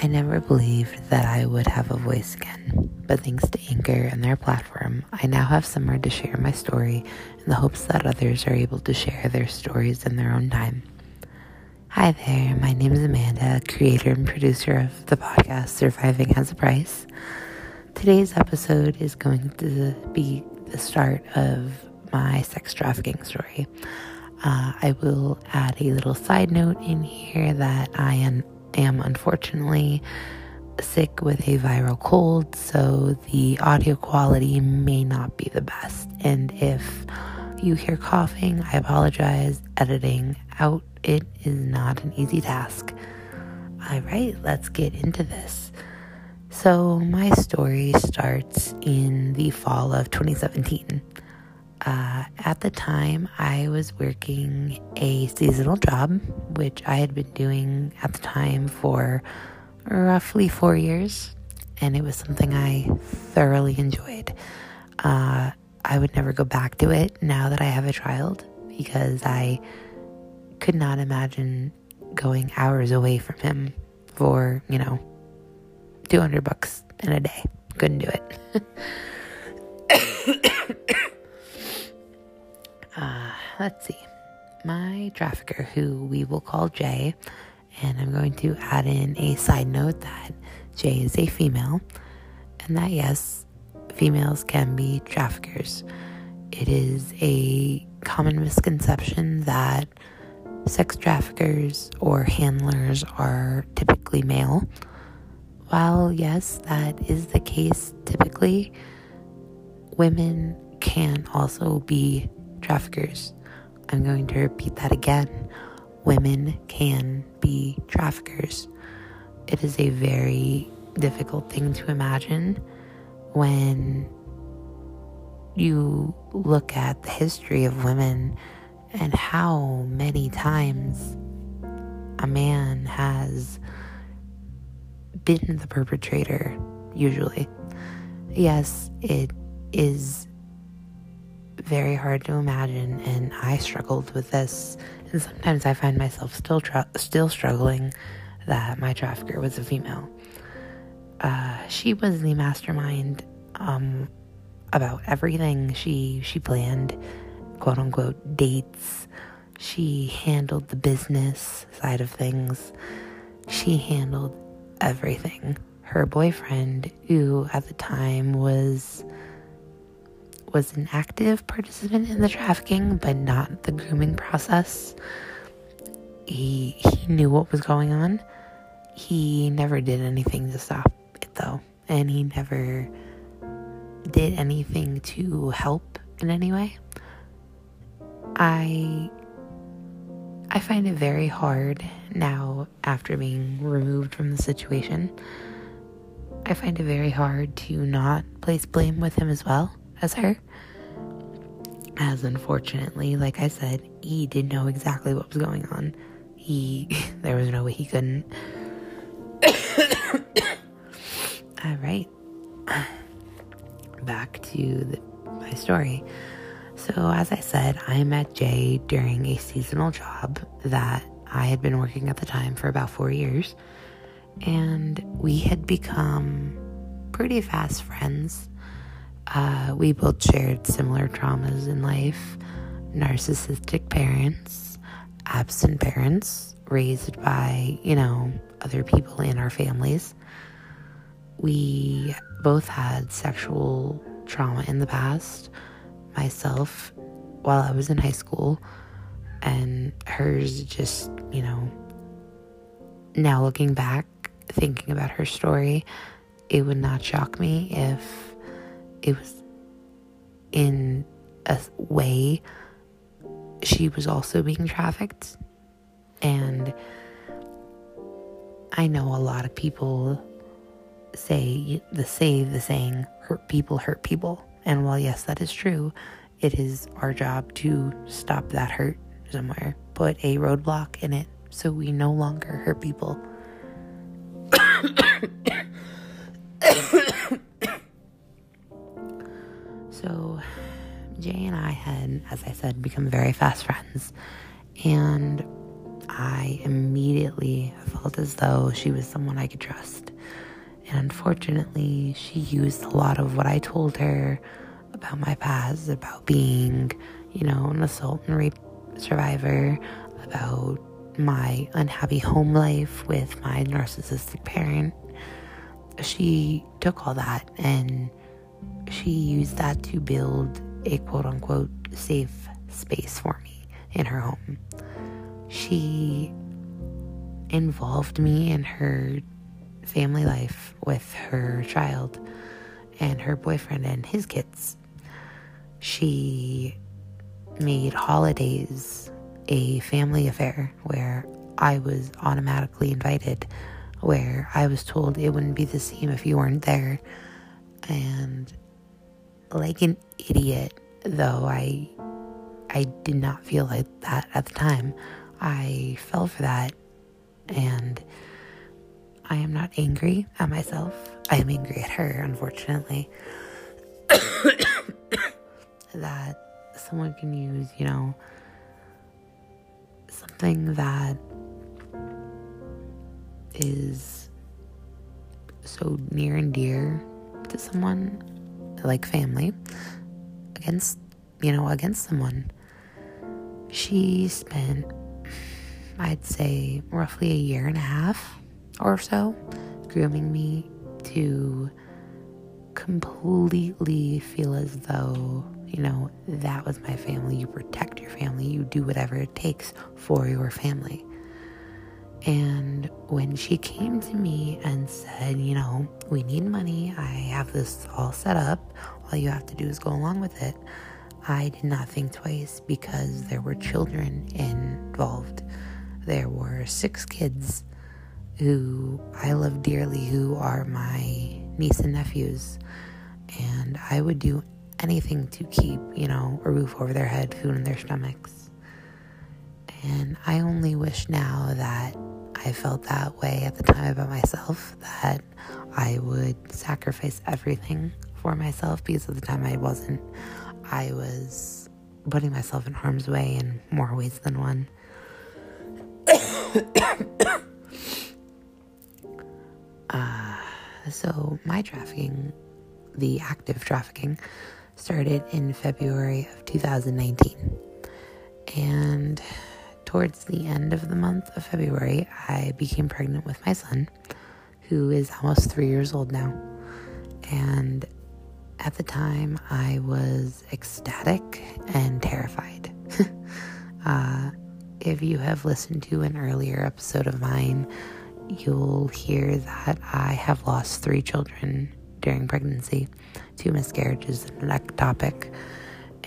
I never believed that I would have a voice again, but thanks to Anchor and their platform, I now have somewhere to share my story in the hopes that others are able to share their stories in their own time. Hi there, my name is Amanda, creator and producer of the podcast Surviving Has a Price. Today's episode is going to be the start of my sex trafficking story. Uh, I will add a little side note in here that I am am unfortunately sick with a viral cold, so the audio quality may not be the best. And if you hear coughing, I apologize. Editing out it is not an easy task. All right, let's get into this. So, my story starts in the fall of 2017. Uh, at the time, I was working a seasonal job, which I had been doing at the time for roughly four years, and it was something I thoroughly enjoyed. Uh, I would never go back to it now that I have a child because I could not imagine going hours away from him for, you know, 200 bucks in a day. Couldn't do it. let's see. My trafficker, who we will call Jay, and I'm going to add in a side note that Jay is a female, and that yes, females can be traffickers. It is a common misconception that sex traffickers or handlers are typically male. While, yes, that is the case typically, women can also be traffickers. I'm going to repeat that again. Women can be traffickers. It is a very difficult thing to imagine when you look at the history of women and how many times a man has been the perpetrator, usually. Yes, it is very hard to imagine, and I struggled with this. And sometimes I find myself still tra- still struggling that my trafficker was a female. Uh, she was the mastermind um, about everything. She she planned quote unquote dates. She handled the business side of things. She handled everything. Her boyfriend, who at the time was was an active participant in the trafficking, but not the grooming process. He he knew what was going on. He never did anything to stop it though, and he never did anything to help in any way. I I find it very hard now after being removed from the situation. I find it very hard to not place blame with him as well as her. As unfortunately, like I said, he didn't know exactly what was going on. He there was no way he couldn't. All right. Back to the, my story. So, as I said, I met Jay during a seasonal job that I had been working at the time for about four years. And we had become pretty fast friends. Uh, we both shared similar traumas in life narcissistic parents, absent parents, raised by, you know, other people in our families. We both had sexual trauma in the past myself while I was in high school, and hers just, you know, now looking back, thinking about her story, it would not shock me if it was in a way she was also being trafficked. And I know a lot of people say the say the saying hurt people hurt people and while, yes, that is true, it is our job to stop that hurt somewhere, put a roadblock in it so we no longer hurt people. Jay and I had, as I said, become very fast friends. And I immediately felt as though she was someone I could trust. And unfortunately, she used a lot of what I told her about my past, about being, you know, an assault and rape survivor, about my unhappy home life with my narcissistic parent. She took all that and she used that to build a quote unquote safe space for me in her home. She involved me in her family life with her child and her boyfriend and his kids. She made holidays a family affair where I was automatically invited, where I was told it wouldn't be the same if you weren't there. And like an idiot, though I I did not feel like that at the time. I fell for that and I am not angry at myself. I am angry at her, unfortunately. that someone can use, you know, something that is so near and dear to someone, like family, against, you know, against someone. She spent, I'd say, roughly a year and a half or so grooming me to completely feel as though, you know, that was my family. You protect your family, you do whatever it takes for your family. And when she came to me and said, you know, we need money, I have this all set up, all you have to do is go along with it. I did not think twice because there were children involved. There were six kids who I love dearly, who are my niece and nephews. And I would do anything to keep, you know, a roof over their head, food in their stomachs. And I only wish now that I felt that way at the time about myself, that I would sacrifice everything for myself because at the time I wasn't. I was putting myself in harm's way in more ways than one. uh, so, my trafficking, the active trafficking, started in February of 2019. And towards the end of the month of February, I became pregnant with my son, who is almost three years old now. And at the time, I was ecstatic and terrified. uh, if you have listened to an earlier episode of mine, you'll hear that I have lost three children during pregnancy two miscarriages and an ectopic.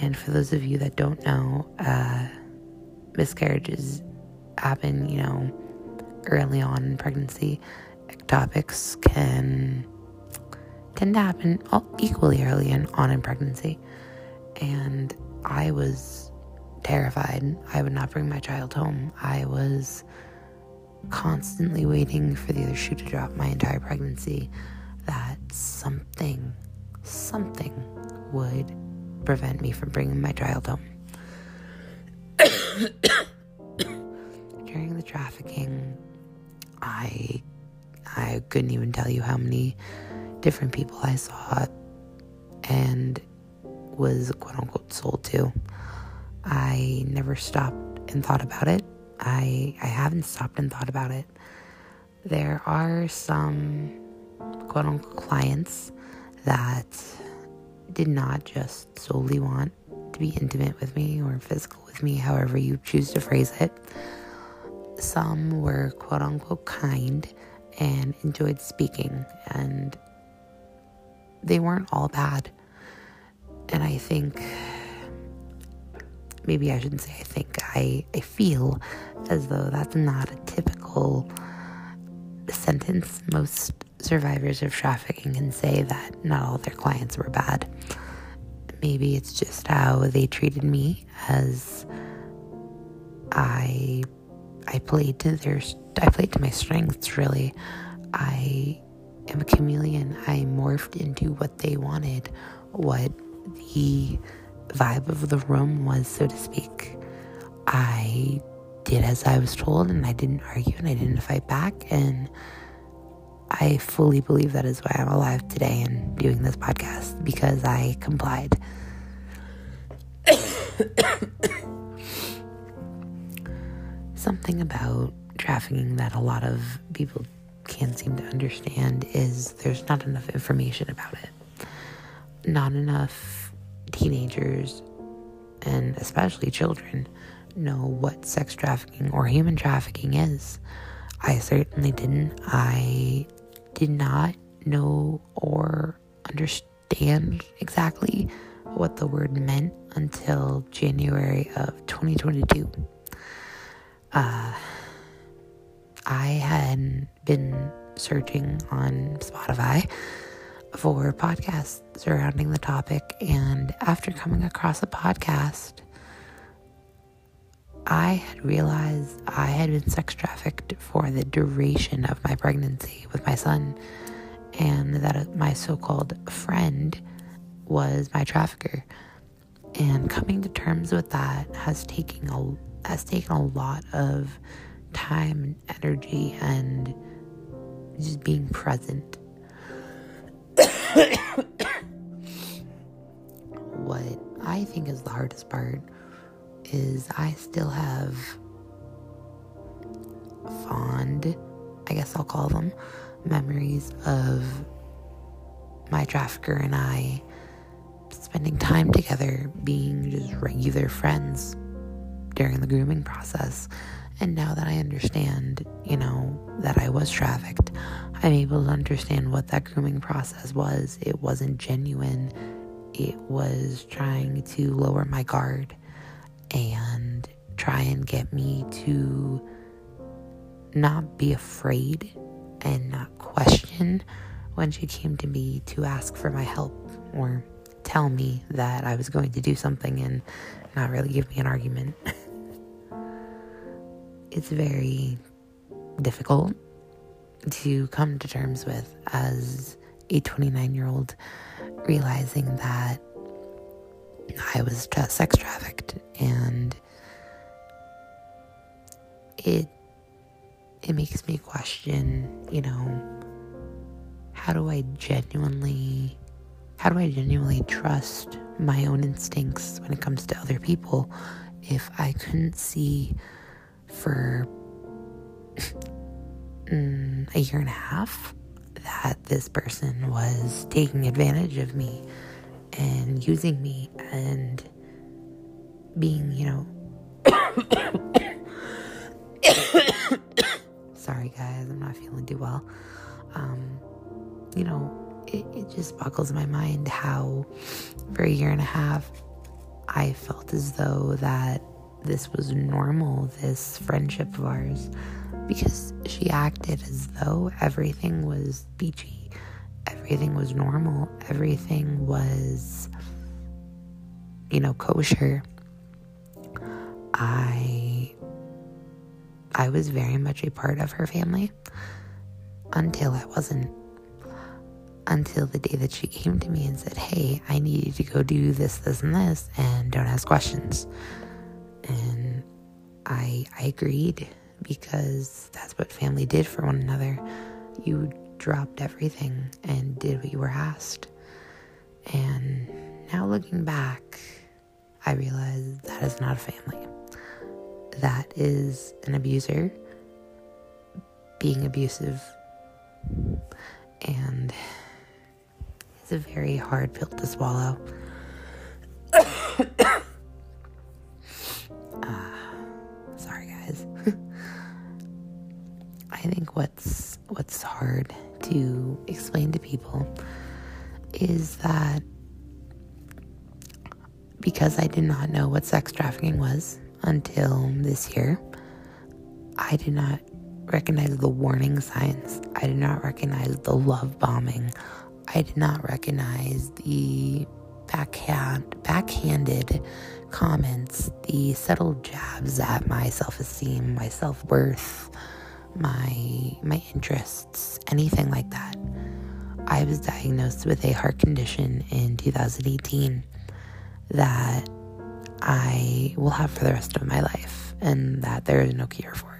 And for those of you that don't know, uh, miscarriages happen, you know, early on in pregnancy. Ectopics can tend to happen equally early and on in pregnancy. And I was terrified. I would not bring my child home. I was constantly waiting for the other shoe to drop my entire pregnancy that something, something would prevent me from bringing my child home. During the trafficking, I I couldn't even tell you how many different people I saw and was quote unquote sold to. I never stopped and thought about it. I I haven't stopped and thought about it. There are some quote unquote clients that did not just solely want to be intimate with me or physical with me, however you choose to phrase it. Some were quote unquote kind and enjoyed speaking, and they weren't all bad. And I think, maybe I shouldn't say I think, I, I feel as though that's not a typical sentence. Most survivors of trafficking can say that not all their clients were bad. Maybe it's just how they treated me as I I played to their I played to my strengths really. I am a chameleon. I morphed into what they wanted, what the vibe of the room was, so to speak. I did as I was told and I didn't argue and I didn't fight back. And I fully believe that is why I'm alive today and doing this podcast because I complied. Something about trafficking that a lot of people can't seem to understand is there's not enough information about it. Not enough teenagers and especially children know what sex trafficking or human trafficking is. I certainly didn't. I did not know or understand exactly what the word meant until January of 2022. Uh, I had been searching on Spotify for podcasts surrounding the topic, and after coming across a podcast, I had realized I had been sex trafficked for the duration of my pregnancy with my son, and that my so called friend was my trafficker. And coming to terms with that has taken a has taken a lot of time and energy and just being present. what I think is the hardest part is I still have fond, I guess I'll call them, memories of my trafficker and I spending time together, being just regular friends during the grooming process. And now that I understand, you know, that I was trafficked, I'm able to understand what that grooming process was. It wasn't genuine, it was trying to lower my guard and try and get me to not be afraid and not question when she came to me to ask for my help or tell me that I was going to do something and not really give me an argument. it's very difficult to come to terms with as a 29 year old, realizing that I was sex trafficked and it it makes me question, you know, how do I genuinely how do I genuinely trust my own instincts when it comes to other people if I couldn't see for mm, a year and a half that this person was taking advantage of me and using me and being, you know. Sorry, guys, I'm not feeling too well. Um, you know, it, it just boggles my mind how, for a year and a half, I felt as though that this was normal, this friendship of ours, because she acted as though everything was beachy, everything was normal, everything was, you know, kosher. I I was very much a part of her family until I wasn't. Until the day that she came to me and said, Hey, I need you to go do this, this, and this, and don't ask questions. And I, I agreed because that's what family did for one another. You dropped everything and did what you were asked. And now looking back, I realize that is not a family that is an abuser being abusive. And it's a very hard pill to swallow. uh, sorry guys. I think what's what's hard to explain to people is that because I did not know what sex trafficking was until this year. I did not recognize the warning signs. I did not recognize the love bombing. I did not recognize the backhand, backhanded comments, the subtle jabs at my self-esteem, my self-worth, my my interests, anything like that. I was diagnosed with a heart condition in 2018 that I will have for the rest of my life. and that there is no cure for.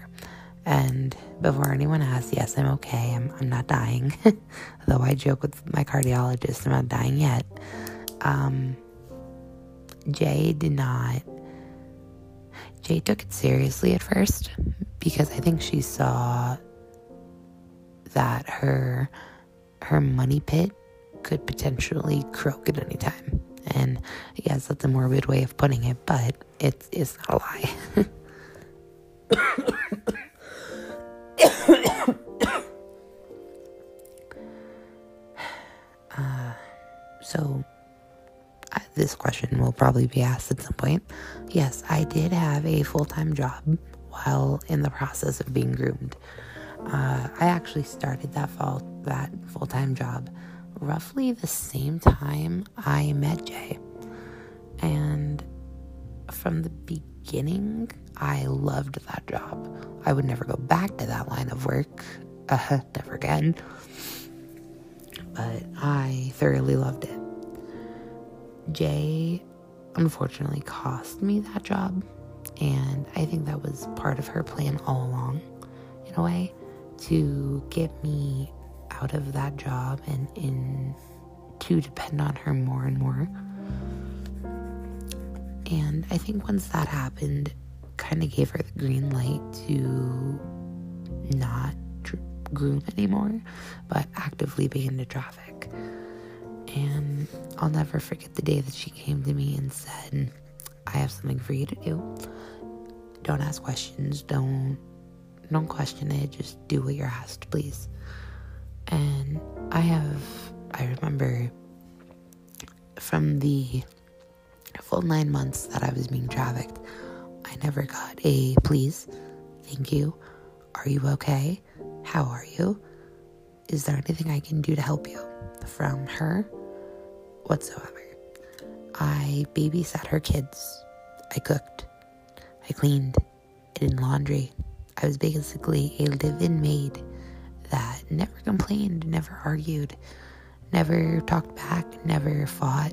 And before anyone asks, yes, I'm okay. I'm, I'm not dying. Though I joke with my cardiologist, I'm not dying yet. Um, Jay did not. Jay took it seriously at first because I think she saw that her her money pit could potentially croak at any time. And yes, that's a morbid way of putting it, but it's it's not a lie. uh, so this question will probably be asked at some point. Yes, I did have a full time job while in the process of being groomed. Uh, I actually started that fall that full time job roughly the same time I met Jay, and from the beginning, I loved that job. I would never go back to that line of work, uh, never again. But I thoroughly loved it. Jay unfortunately cost me that job, and I think that was part of her plan all along, in a way to get me out of that job and in to depend on her more and more. And I think once that happened, kind of gave her the green light to not dr- groom anymore, but actively be into traffic. And I'll never forget the day that she came to me and said, I have something for you to do. Don't ask questions, don't don't question it. Just do what you're asked, please. And I have, I remember from the full nine months that I was being trafficked, I never got a please, thank you, are you okay? How are you? Is there anything I can do to help you? From her whatsoever. I babysat her kids. I cooked. I cleaned. I did laundry. I was basically a live in maid that never complained, never argued, never talked back, never fought,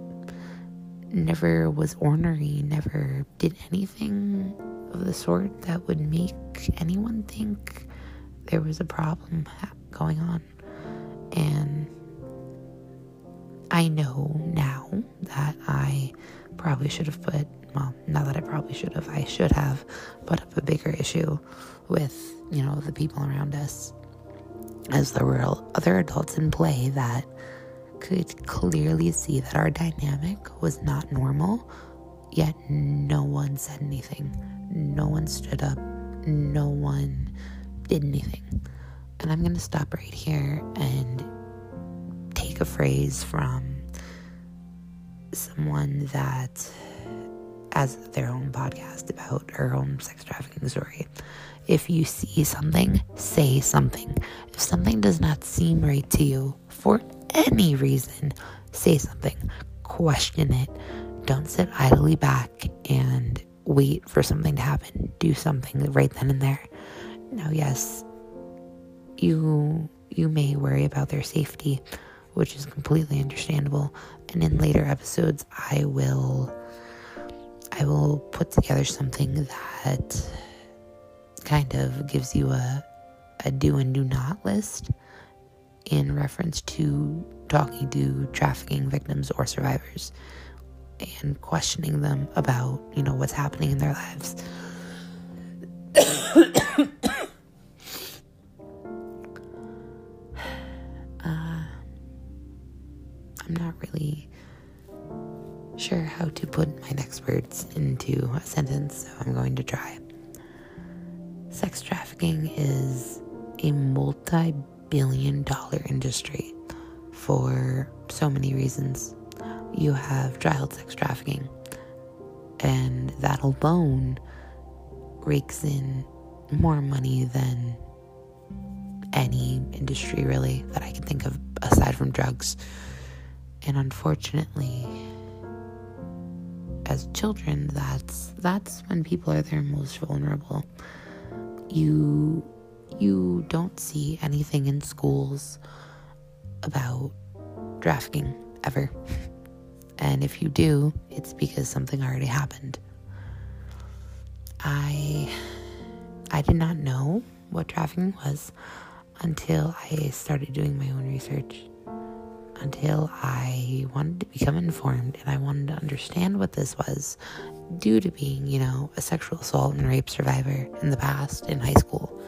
never was ornery, never did anything of the sort that would make anyone think there was a problem going on. And I know now that I probably should have put, well, not that I probably should have, I should have put up a bigger issue with, you know, the people around us, as there were other adults in play that could clearly see that our dynamic was not normal, yet no one said anything. No one stood up. No one did anything. And I'm going to stop right here and take a phrase from someone that has their own podcast about her own sex trafficking story. If you see something, say something. If something does not seem right to you for any reason, say something. Question it. Don't sit idly back and wait for something to happen. Do something right then and there. Now, yes, you you may worry about their safety, which is completely understandable. And in later episodes, I will I will put together something that kind of gives you a, a do and do not list in reference to talking to trafficking victims or survivors and questioning them about, you know, what's happening in their lives. really sure how to put my next words into a sentence, so I'm going to try. Sex trafficking is a multi billion dollar industry for so many reasons. You have child sex trafficking, and that alone rakes in more money than any industry really that I can think of aside from drugs. And unfortunately, as children, that's that's when people are their most vulnerable you you don't see anything in schools about trafficking ever. And if you do, it's because something already happened. I I did not know what trafficking was until I started doing my own research. Until I wanted to become informed and I wanted to understand what this was due to being, you know, a sexual assault and rape survivor in the past in high school.